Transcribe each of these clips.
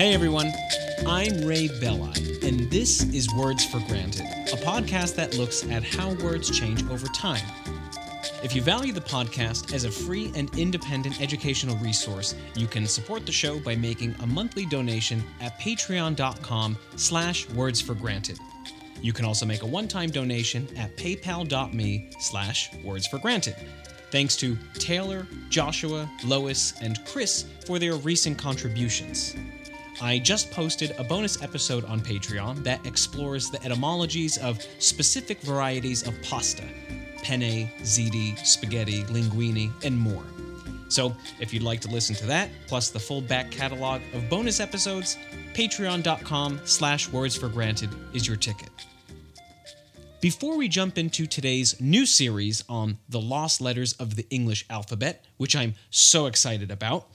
Hey everyone, I'm Ray Belli, and this is Words for Granted, a podcast that looks at how words change over time. If you value the podcast as a free and independent educational resource, you can support the show by making a monthly donation at patreon.com slash words for granted. You can also make a one-time donation at paypal.me slash words for granted. Thanks to Taylor, Joshua, Lois, and Chris for their recent contributions. I just posted a bonus episode on Patreon that explores the etymologies of specific varieties of pasta penne, ziti, spaghetti, linguine, and more. So, if you'd like to listen to that, plus the full back catalog of bonus episodes, patreon.com slash words for granted is your ticket. Before we jump into today's new series on the lost letters of the English alphabet, which I'm so excited about,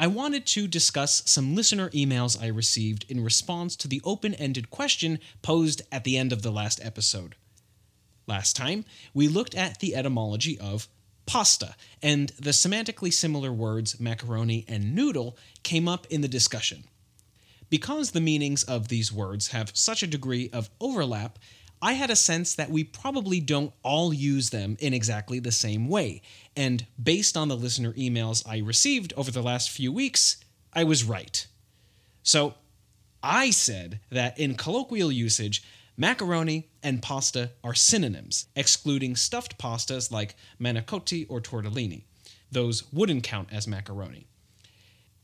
I wanted to discuss some listener emails I received in response to the open ended question posed at the end of the last episode. Last time, we looked at the etymology of pasta, and the semantically similar words macaroni and noodle came up in the discussion. Because the meanings of these words have such a degree of overlap, I had a sense that we probably don't all use them in exactly the same way. And based on the listener emails I received over the last few weeks, I was right. So I said that in colloquial usage, macaroni and pasta are synonyms, excluding stuffed pastas like manicotti or tortellini. Those wouldn't count as macaroni.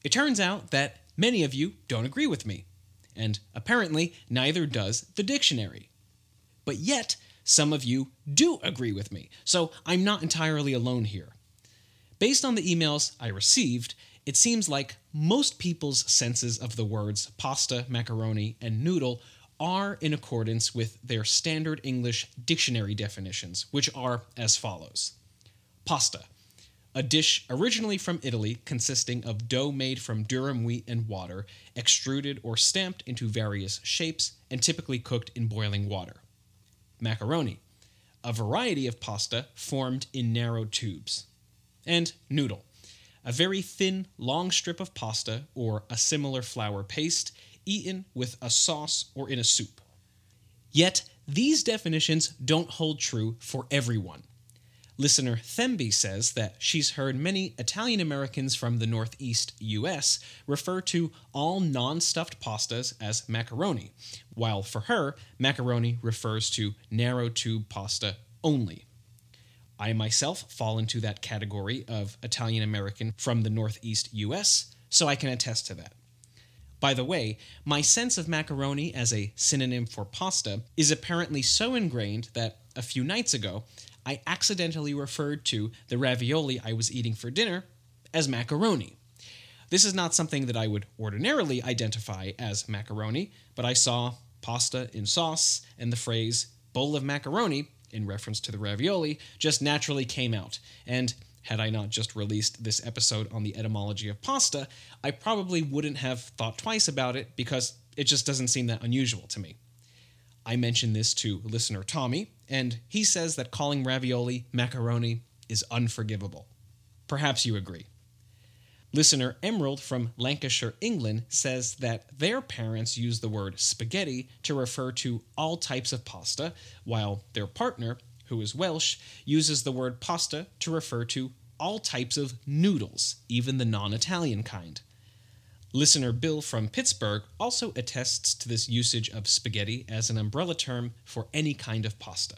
It turns out that many of you don't agree with me, and apparently neither does the dictionary. But yet, some of you do agree with me, so I'm not entirely alone here. Based on the emails I received, it seems like most people's senses of the words pasta, macaroni, and noodle are in accordance with their standard English dictionary definitions, which are as follows. Pasta, a dish originally from Italy consisting of dough made from durum wheat and water, extruded or stamped into various shapes, and typically cooked in boiling water macaroni, a variety of pasta formed in narrow tubes, and noodle, a very thin, long strip of pasta or a similar flour paste eaten with a sauce or in a soup. Yet, these definitions don't hold true for everyone. Listener Themby says that she's heard many Italian Americans from the Northeast US refer to all non stuffed pastas as macaroni, while for her, macaroni refers to narrow tube pasta only. I myself fall into that category of Italian American from the Northeast US, so I can attest to that. By the way, my sense of macaroni as a synonym for pasta is apparently so ingrained that a few nights ago I accidentally referred to the ravioli I was eating for dinner as macaroni. This is not something that I would ordinarily identify as macaroni, but I saw pasta in sauce and the phrase bowl of macaroni in reference to the ravioli just naturally came out. And had I not just released this episode on the etymology of pasta, I probably wouldn't have thought twice about it because it just doesn't seem that unusual to me. I mentioned this to listener Tommy, and he says that calling ravioli macaroni is unforgivable. Perhaps you agree. Listener Emerald from Lancashire, England says that their parents use the word spaghetti to refer to all types of pasta, while their partner, who is Welsh, uses the word pasta to refer to all types of noodles, even the non Italian kind. Listener Bill from Pittsburgh also attests to this usage of spaghetti as an umbrella term for any kind of pasta.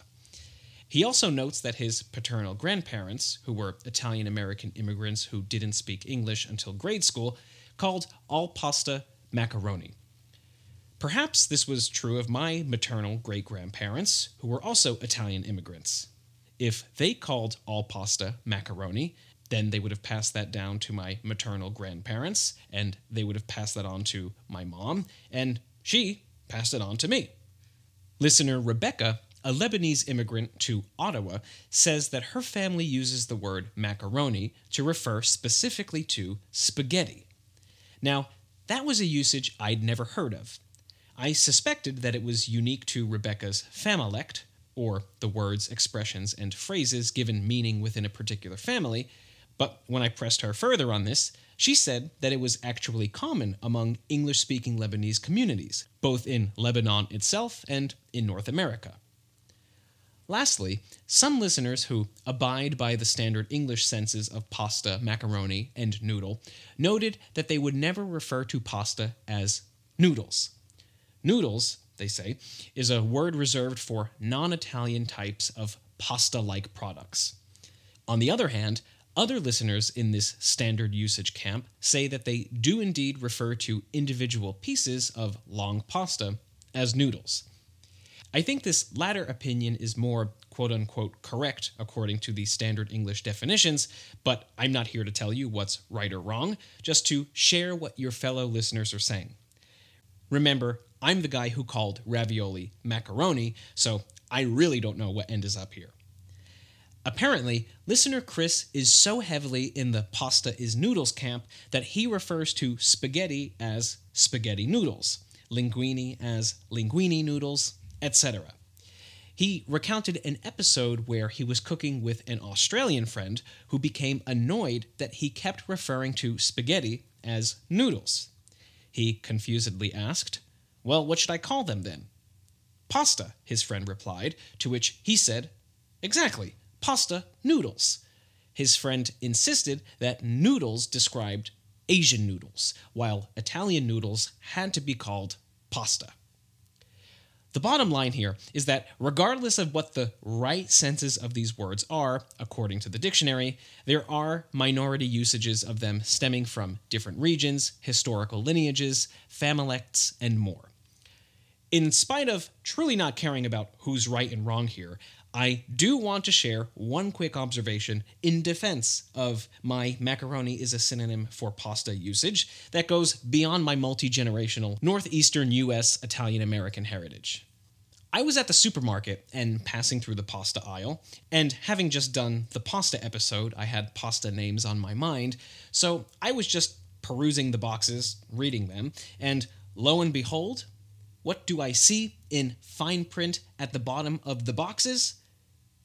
He also notes that his paternal grandparents, who were Italian American immigrants who didn't speak English until grade school, called all pasta macaroni. Perhaps this was true of my maternal great grandparents, who were also Italian immigrants. If they called all pasta macaroni, then they would have passed that down to my maternal grandparents, and they would have passed that on to my mom, and she passed it on to me. Listener Rebecca, a Lebanese immigrant to Ottawa, says that her family uses the word macaroni to refer specifically to spaghetti. Now, that was a usage I'd never heard of. I suspected that it was unique to Rebecca's familect, or the words, expressions, and phrases given meaning within a particular family, but when I pressed her further on this, She said that it was actually common among English speaking Lebanese communities, both in Lebanon itself and in North America. Lastly, some listeners who abide by the standard English senses of pasta, macaroni, and noodle noted that they would never refer to pasta as noodles. Noodles, they say, is a word reserved for non Italian types of pasta like products. On the other hand, other listeners in this standard usage camp say that they do indeed refer to individual pieces of long pasta as noodles. I think this latter opinion is more quote unquote correct according to the standard English definitions, but I'm not here to tell you what's right or wrong, just to share what your fellow listeners are saying. Remember, I'm the guy who called ravioli macaroni, so I really don't know what end is up here. Apparently, listener Chris is so heavily in the pasta is noodles camp that he refers to spaghetti as spaghetti noodles, linguine as linguine noodles, etc. He recounted an episode where he was cooking with an Australian friend who became annoyed that he kept referring to spaghetti as noodles. He confusedly asked, Well, what should I call them then? Pasta, his friend replied, to which he said, Exactly pasta noodles. His friend insisted that noodles described Asian noodles, while Italian noodles had to be called pasta. The bottom line here is that, regardless of what the right senses of these words are, according to the dictionary, there are minority usages of them stemming from different regions, historical lineages, familects, and more. In spite of truly not caring about who's right and wrong here, I do want to share one quick observation in defense of my macaroni is a synonym for pasta usage that goes beyond my multi generational Northeastern US Italian American heritage. I was at the supermarket and passing through the pasta aisle, and having just done the pasta episode, I had pasta names on my mind, so I was just perusing the boxes, reading them, and lo and behold, what do I see in fine print at the bottom of the boxes?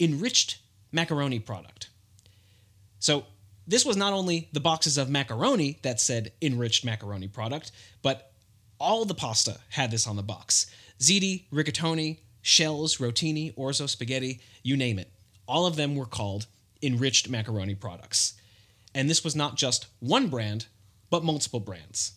Enriched macaroni product. So this was not only the boxes of macaroni that said enriched macaroni product, but all the pasta had this on the box. Ziti, rigatoni, shells, rotini, orzo spaghetti, you name it. All of them were called enriched macaroni products. And this was not just one brand, but multiple brands.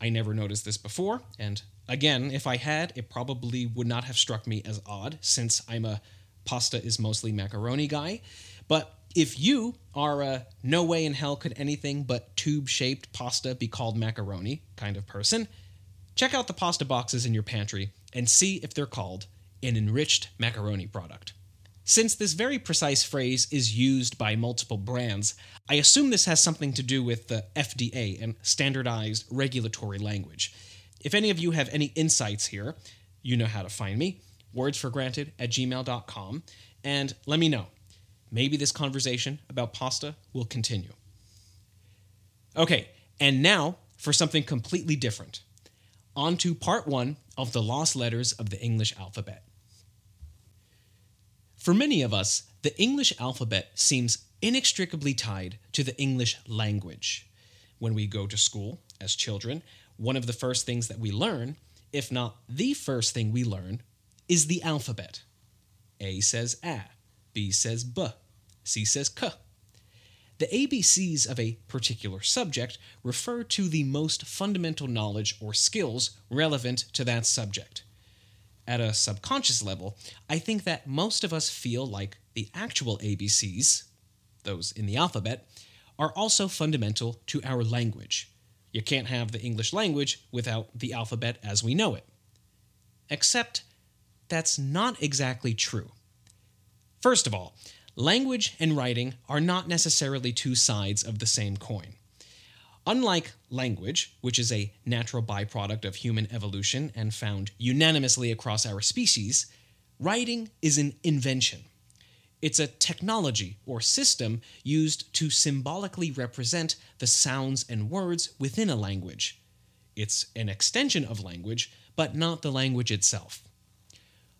I never noticed this before, and again, if I had, it probably would not have struck me as odd, since I'm a pasta is mostly macaroni guy. But if you are a no way in hell could anything but tube shaped pasta be called macaroni kind of person, check out the pasta boxes in your pantry and see if they're called an enriched macaroni product. Since this very precise phrase is used by multiple brands, I assume this has something to do with the FDA and standardized regulatory language. If any of you have any insights here, you know how to find me wordsforgranted at gmail.com, and let me know. Maybe this conversation about pasta will continue. Okay, and now for something completely different. On to part one of the lost letters of the English alphabet. For many of us, the English alphabet seems inextricably tied to the English language. When we go to school as children, one of the first things that we learn, if not the first thing we learn, is the alphabet. A says A, B says B, C says K. The ABCs of a particular subject refer to the most fundamental knowledge or skills relevant to that subject. At a subconscious level, I think that most of us feel like the actual ABCs, those in the alphabet, are also fundamental to our language. You can't have the English language without the alphabet as we know it. Except that's not exactly true. First of all, language and writing are not necessarily two sides of the same coin. Unlike language, which is a natural byproduct of human evolution and found unanimously across our species, writing is an invention. It's a technology or system used to symbolically represent the sounds and words within a language. It's an extension of language, but not the language itself.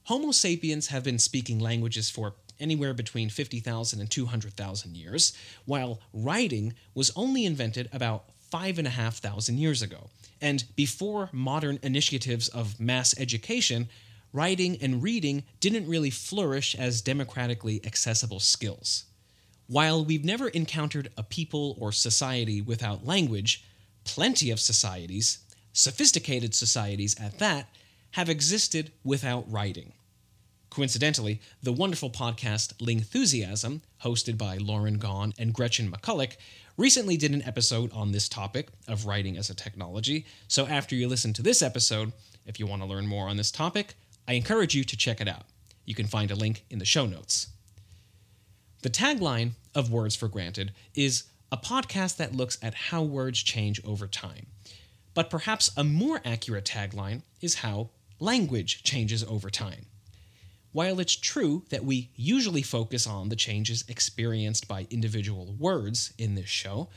Homo sapiens have been speaking languages for anywhere between 50,000 and 200,000 years, while writing was only invented about 5,500 years ago. And before modern initiatives of mass education, writing and reading didn't really flourish as democratically accessible skills. While we've never encountered a people or society without language, plenty of societies, sophisticated societies at that, have existed without writing. Coincidentally, the wonderful podcast Lingthusiasm, hosted by Lauren Gawne and Gretchen McCulloch, recently did an episode on this topic of writing as a technology. So after you listen to this episode, if you want to learn more on this topic, I encourage you to check it out. You can find a link in the show notes. The tagline of Words for Granted is a podcast that looks at how words change over time. But perhaps a more accurate tagline is how language changes over time. While it's true that we usually focus on the changes experienced by individual words in this show,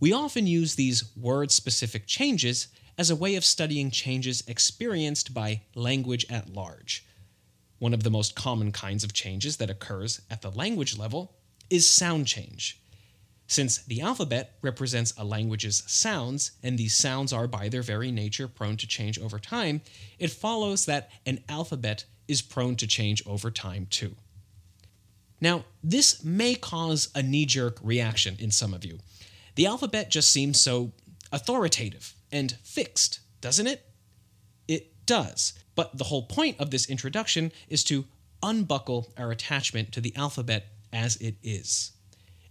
we often use these word specific changes as a way of studying changes experienced by language at large. One of the most common kinds of changes that occurs at the language level is sound change. Since the alphabet represents a language's sounds, and these sounds are by their very nature prone to change over time, it follows that an alphabet is prone to change over time too. Now, this may cause a knee jerk reaction in some of you. The alphabet just seems so authoritative and fixed, doesn't it? It does. But the whole point of this introduction is to unbuckle our attachment to the alphabet as it is.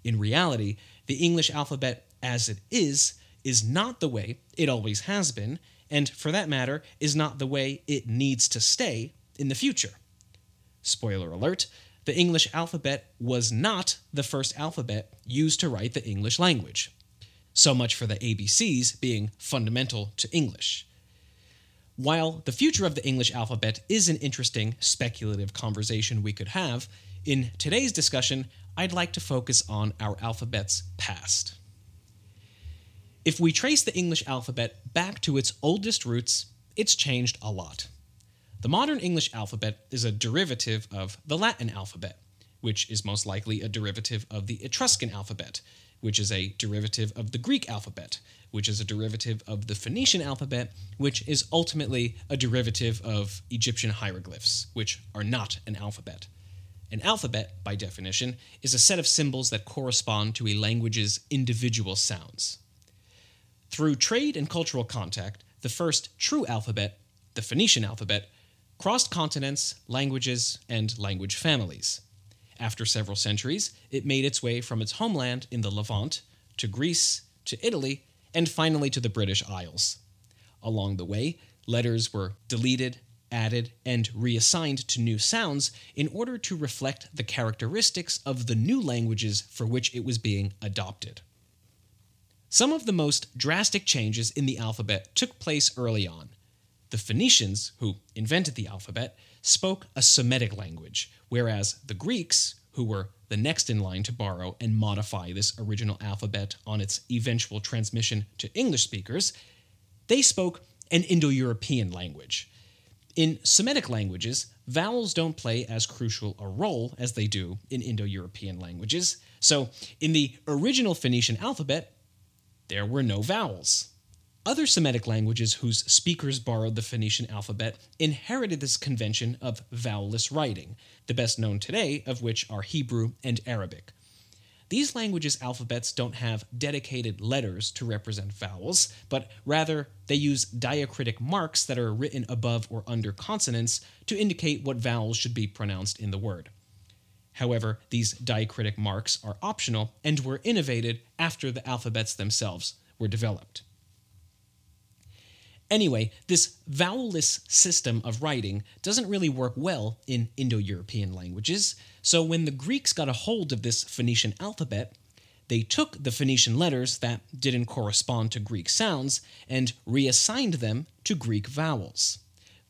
In reality, the English alphabet as it is is not the way it always has been, and for that matter, is not the way it needs to stay in the future. Spoiler alert the English alphabet was not the first alphabet used to write the English language. So much for the ABCs being fundamental to English. While the future of the English alphabet is an interesting speculative conversation we could have, in today's discussion, I'd like to focus on our alphabet's past. If we trace the English alphabet back to its oldest roots, it's changed a lot. The modern English alphabet is a derivative of the Latin alphabet, which is most likely a derivative of the Etruscan alphabet, which is a derivative of the Greek alphabet, which is a derivative of the Phoenician alphabet, which is ultimately a derivative of Egyptian hieroglyphs, which are not an alphabet. An alphabet, by definition, is a set of symbols that correspond to a language's individual sounds. Through trade and cultural contact, the first true alphabet, the Phoenician alphabet, crossed continents, languages, and language families. After several centuries, it made its way from its homeland in the Levant to Greece, to Italy, and finally to the British Isles. Along the way, letters were deleted, added, and reassigned to new sounds in order to reflect the characteristics of the new languages for which it was being adopted. Some of the most drastic changes in the alphabet took place early on. The Phoenicians, who invented the alphabet, spoke a Semitic language, whereas the Greeks, who were the next in line to borrow and modify this original alphabet on its eventual transmission to English speakers, they spoke an Indo European language. In Semitic languages, vowels don't play as crucial a role as they do in Indo European languages. So, in the original Phoenician alphabet, there were no vowels. Other Semitic languages whose speakers borrowed the Phoenician alphabet inherited this convention of vowelless writing, the best known today of which are Hebrew and Arabic. These languages' alphabets don't have dedicated letters to represent vowels, but rather they use diacritic marks that are written above or under consonants to indicate what vowels should be pronounced in the word. However, these diacritic marks are optional and were innovated after the alphabets themselves were developed. Anyway, this vowelless system of writing doesn't really work well in Indo European languages, so when the Greeks got a hold of this Phoenician alphabet, they took the Phoenician letters that didn't correspond to Greek sounds and reassigned them to Greek vowels.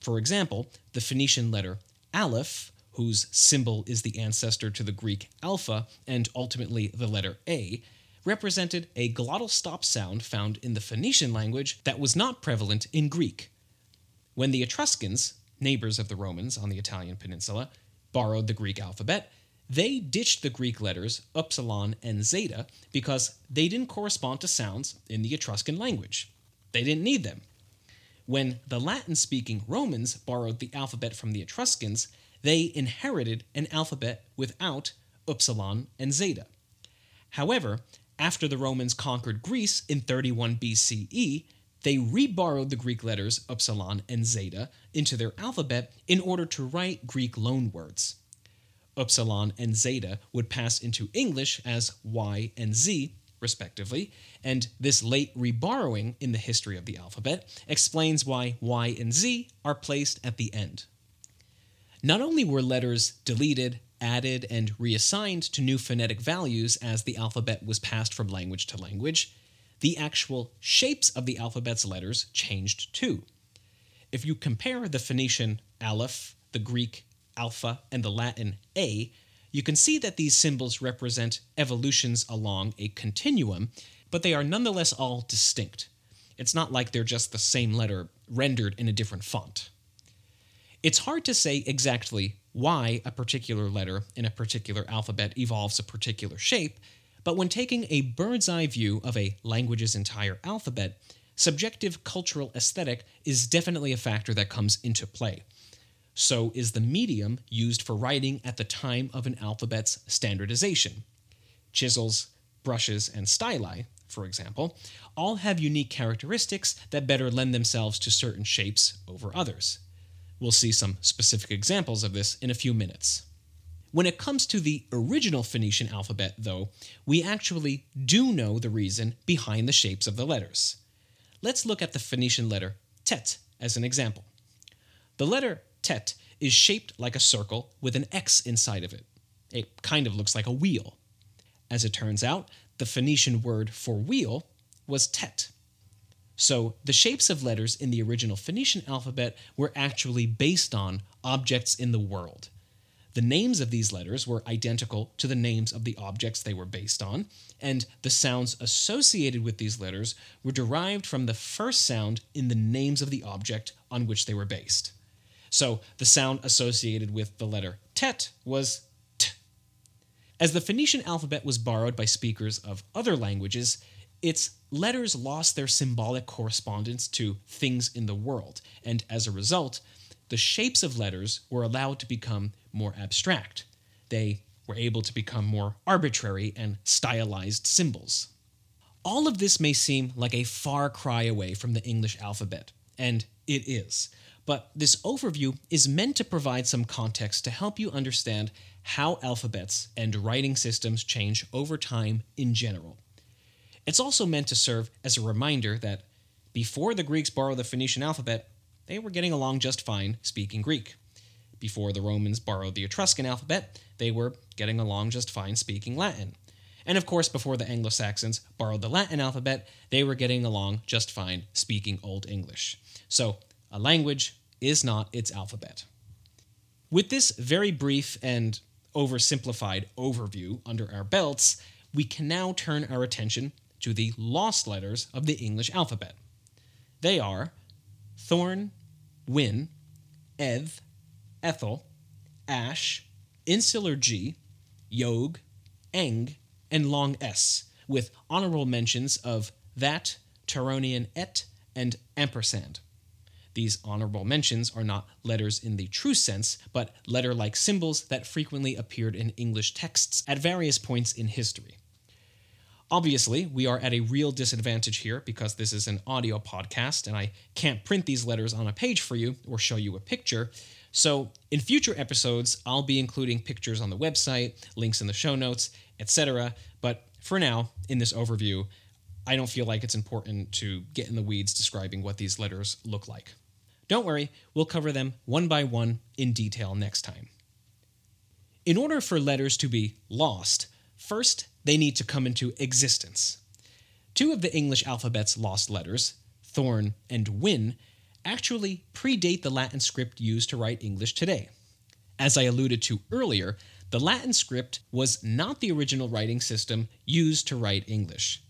For example, the Phoenician letter aleph, whose symbol is the ancestor to the Greek alpha and ultimately the letter A, represented a glottal stop sound found in the Phoenician language that was not prevalent in Greek. When the Etruscans, neighbors of the Romans on the Italian peninsula, borrowed the Greek alphabet, They ditched the Greek letters upsilon and zeta because they didn't correspond to sounds in the Etruscan language. They didn't need them. When the Latin speaking Romans borrowed the alphabet from the Etruscans, they inherited an alphabet without upsilon and zeta. However, after the Romans conquered Greece in 31 BCE, they reborrowed the Greek letters upsilon and zeta into their alphabet in order to write Greek loanwords. Upsilon and zeta would pass into English as Y and Z, respectively, and this late reborrowing in the history of the alphabet explains why Y and Z are placed at the end. Not only were letters deleted, added, and reassigned to new phonetic values as the alphabet was passed from language to language, the actual shapes of the alphabet's letters changed too. If you compare the Phoenician aleph, the Greek alpha, and the Latin a, you can see that these symbols represent evolutions along a continuum, but they are nonetheless all distinct. It's not like they're just the same letter rendered in a different font. It's hard to say exactly why a particular letter in a particular alphabet evolves a particular shape, but when taking a bird's eye view of a language's entire alphabet, subjective cultural aesthetic is definitely a factor that comes into play. So is the medium used for writing at the time of an alphabet's standardization. Chisels, brushes, and styli, for example, all have unique characteristics that better lend themselves to certain shapes over others. We'll see some specific examples of this in a few minutes. When it comes to the original Phoenician alphabet, though, we actually do know the reason behind the shapes of the letters. Let's look at the Phoenician letter tet as an example. The letter tet is shaped like a circle with an X inside of it. It kind of looks like a wheel. As it turns out, the Phoenician word for wheel was tet. So the shapes of letters in the original Phoenician alphabet were actually based on objects in the world. The names of these letters were identical to the names of the objects they were based on, and the sounds associated with these letters were derived from the first sound in the names of the object on which they were based. So the sound associated with the letter tet was t. As the Phoenician alphabet was borrowed by speakers of other languages, its letters lost their symbolic correspondence to things in the world, and as a result, the shapes of letters were allowed to become more abstract. They were able to become more arbitrary and stylized symbols. All of this may seem like a far cry away from the English alphabet, and it is. But this overview is meant to provide some context to help you understand how alphabets and writing systems change over time in general. It's also meant to serve as a reminder that before the Greeks borrowed the Phoenician alphabet, they were getting along just fine speaking Greek. Before the Romans borrowed the Etruscan alphabet, they were getting along just fine speaking Latin. And of course, before the Anglo Saxons borrowed the Latin alphabet, they were getting along just fine speaking Old English. So, a language is not its alphabet. With this very brief and oversimplified overview under our belts, we can now turn our attention to the lost letters of the English alphabet. They are Thorn, Wynn, Eth, Ethel, Ash, Insular G, Yogh, Eng, and long S, with honorable mentions of that, Tironian et, and ampersand. These honorable mentions are not letters in the true sense, but letter like symbols that frequently appeared in English texts at various points in history. Obviously, we are at a real disadvantage here because this is an audio podcast and I can't print these letters on a page for you or show you a picture. So, in future episodes, I'll be including pictures on the website, links in the show notes, etc. But for now, in this overview, I don't feel like it's important to get in the weeds describing what these letters look like. Don't worry, we'll cover them one by one in detail next time. In order for letters to be lost, first they need to come into existence. Two of the English alphabet's lost letters, Thorn and Wynn, actually predate the Latin script used to write English today. As I alluded to earlier, the Latin script was not the original writing system used to write English.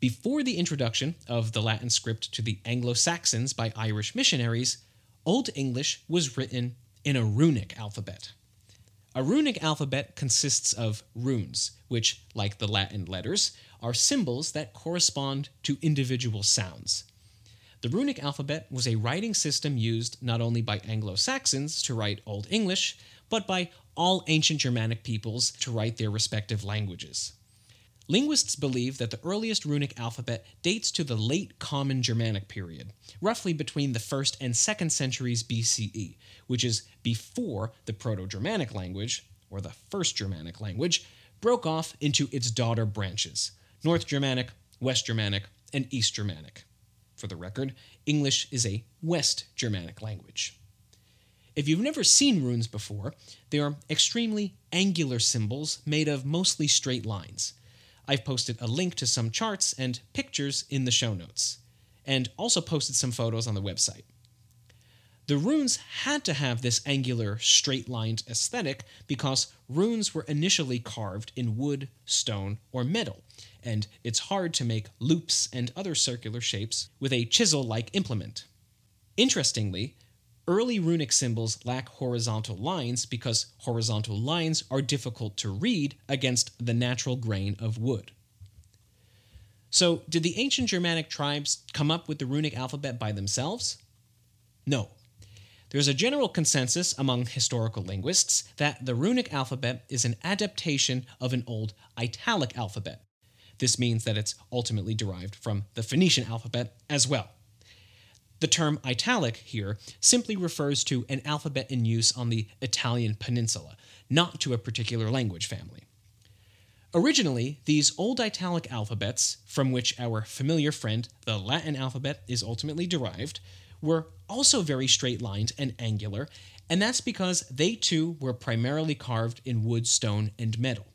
Before the introduction of the Latin script to the Anglo Saxons by Irish missionaries, Old English was written in a runic alphabet. A runic alphabet consists of runes, which, like the Latin letters, are symbols that correspond to individual sounds. The runic alphabet was a writing system used not only by Anglo Saxons to write Old English, but by all ancient Germanic peoples to write their respective languages. Linguists believe that the earliest runic alphabet dates to the late Common Germanic period, roughly between the 1st and 2nd centuries BCE, which is before the Proto Germanic language, or the First Germanic language, broke off into its daughter branches North Germanic, West Germanic, and East Germanic. For the record, English is a West Germanic language. If you've never seen runes before, they are extremely angular symbols made of mostly straight lines. I've posted a link to some charts and pictures in the show notes, and also posted some photos on the website. The runes had to have this angular, straight lined aesthetic because runes were initially carved in wood, stone, or metal, and it's hard to make loops and other circular shapes with a chisel like implement. Interestingly, early runic symbols lack horizontal lines because horizontal lines are difficult to read against the natural grain of wood. So, did the ancient Germanic tribes come up with the runic alphabet by themselves? No. There's a general consensus among historical linguists that the runic alphabet is an adaptation of an old italic alphabet. This means that it's ultimately derived from the Phoenician alphabet as well. The term italic here simply refers to an alphabet in use on the Italian peninsula, not to a particular language family. Originally, these Old Italic alphabets, from which our familiar friend, the Latin alphabet, is ultimately derived, were also very straight lined and angular, and that's because they too were primarily carved in wood, stone, and metal.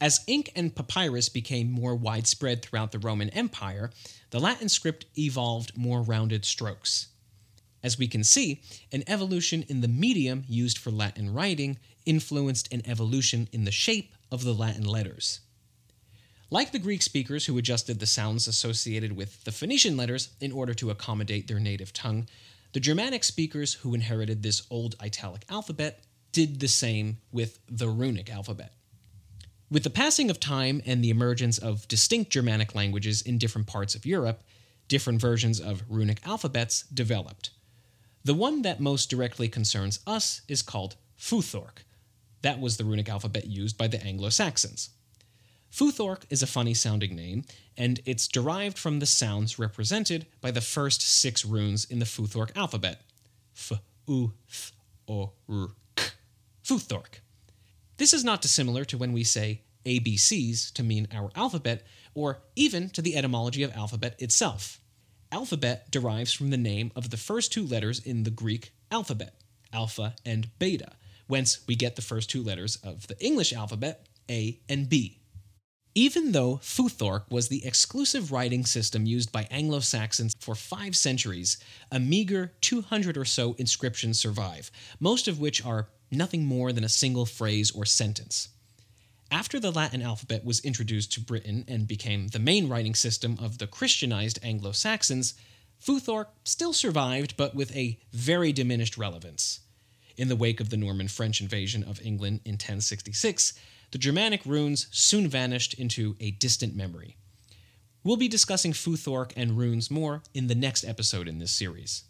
As ink and papyrus became more widespread throughout the Roman Empire, the Latin script evolved more rounded strokes. As we can see, an evolution in the medium used for Latin writing influenced an evolution in the shape of the Latin letters. Like the Greek speakers who adjusted the sounds associated with the Phoenician letters in order to accommodate their native tongue, the Germanic speakers who inherited this old italic alphabet did the same with the runic alphabet. With the passing of time and the emergence of distinct Germanic languages in different parts of Europe, different versions of runic alphabets developed. The one that most directly concerns us is called Futhorc. That was the runic alphabet used by the Anglo Saxons. Futhorc is a funny sounding name, and it's derived from the sounds represented by the first six runes in the Futhorc alphabet F, U, Th, O, R, K. This is not dissimilar to when we say ABCs to mean our alphabet, or even to the etymology of alphabet itself. Alphabet derives from the name of the first two letters in the Greek alphabet, alpha and beta, whence we get the first two letters of the English alphabet, A and B. Even though Futhorc was the exclusive writing system used by Anglo Saxons for five centuries, a meager 200 or so inscriptions survive, most of which are nothing more than a single phrase or sentence. After the Latin alphabet was introduced to Britain and became the main writing system of the Christianized Anglo Saxons, Futhorc still survived, but with a very diminished relevance. In the wake of the Norman French invasion of England in 1066, the Germanic runes soon vanished into a distant memory. We'll be discussing Futhorc and runes more in the next episode in this series.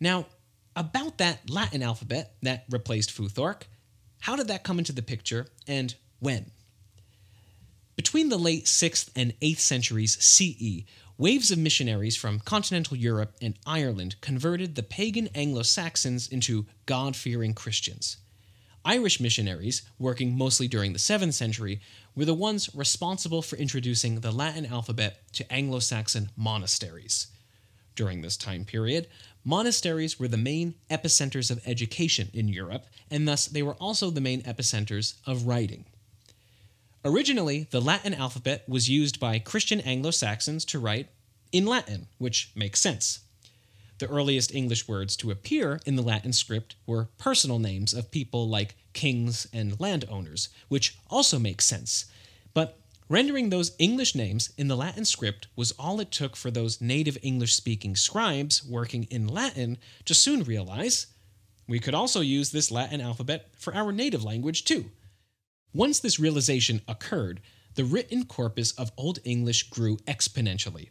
Now, about that Latin alphabet that replaced Futhorc, how did that come into the picture and when? Between the late 6th and 8th centuries CE, waves of missionaries from continental Europe and Ireland converted the pagan Anglo Saxons into God fearing Christians. Irish missionaries, working mostly during the 7th century, were the ones responsible for introducing the Latin alphabet to Anglo Saxon monasteries. During this time period, monasteries were the main epicenters of education in Europe, and thus they were also the main epicenters of writing. Originally, the Latin alphabet was used by Christian Anglo Saxons to write in Latin, which makes sense. The earliest English words to appear in the Latin script were personal names of people like kings and landowners, which also makes sense. But Rendering those English names in the Latin script was all it took for those native English speaking scribes working in Latin to soon realize we could also use this Latin alphabet for our native language too. Once this realization occurred, the written corpus of Old English grew exponentially.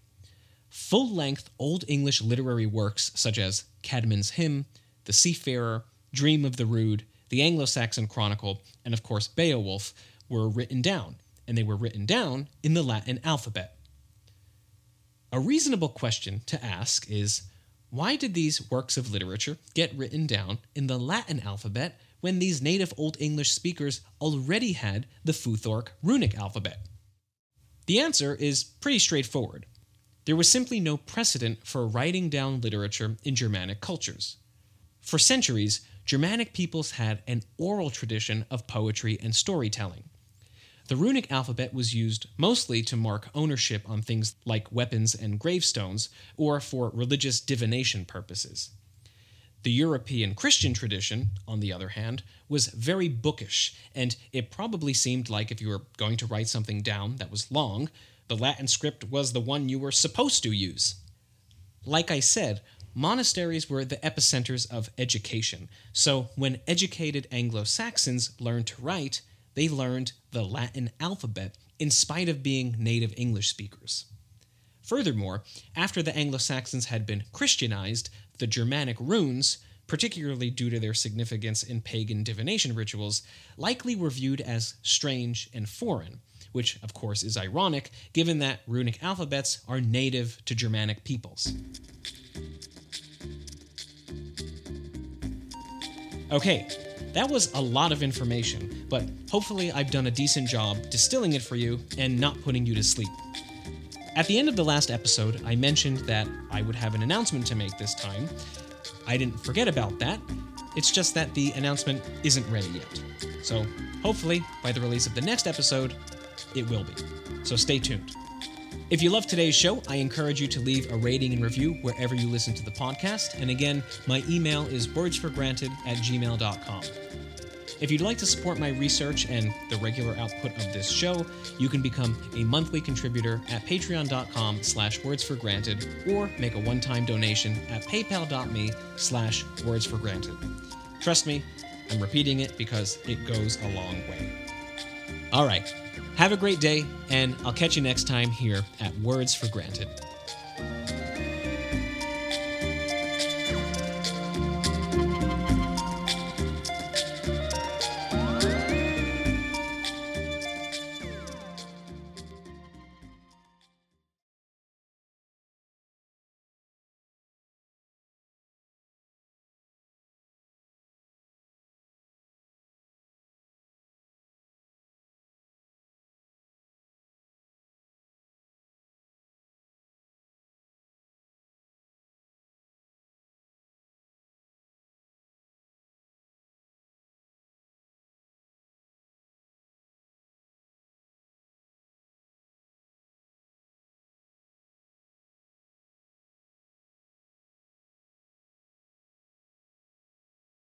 Full length Old English literary works such as Caedmon's Hymn, The Seafarer, Dream of the Rood, The Anglo Saxon Chronicle, and of course Beowulf were written down, and they were written down in the Latin alphabet. A reasonable question to ask is why did these works of literature get written down in the Latin alphabet when these native Old English speakers already had the Futhorc runic alphabet? The answer is pretty straightforward. There was simply no precedent for writing down literature in Germanic cultures. For centuries, Germanic peoples had an oral tradition of poetry and storytelling. The runic alphabet was used mostly to mark ownership on things like weapons and gravestones, or for religious divination purposes. The European Christian tradition, on the other hand, was very bookish, and it probably seemed like if you were going to write something down that was long, the Latin script was the one you were supposed to use. Like I said, monasteries were the epicenters of education, so when educated Anglo Saxons learned to write, they learned the Latin alphabet in spite of being native English speakers. Furthermore, after the Anglo Saxons had been Christianized, the Germanic runes, particularly due to their significance in pagan divination rituals, likely were viewed as strange and foreign, which of course is ironic given that runic alphabets are native to Germanic peoples. Okay, that was a lot of information, but hopefully I've done a decent job distilling it for you and not putting you to sleep. At the end of the last episode, I mentioned that I would have an announcement to make this time. I didn't forget about that. It's just that the announcement isn't ready yet. So, hopefully, by the release of the next episode, it will be. So, stay tuned. If you love today's show, I encourage you to leave a rating and review wherever you listen to the podcast. And again, my email is wordsforgranted at gmail.com. If you'd like to support my research and the regular output of this show, you can become a monthly contributor at patreon.com slash wordsforgranted or make a one-time donation at paypal.me slash wordsforgranted. Trust me, I'm repeating it because it goes a long way. All right, have a great day, and I'll catch you next time here at Words for Granted.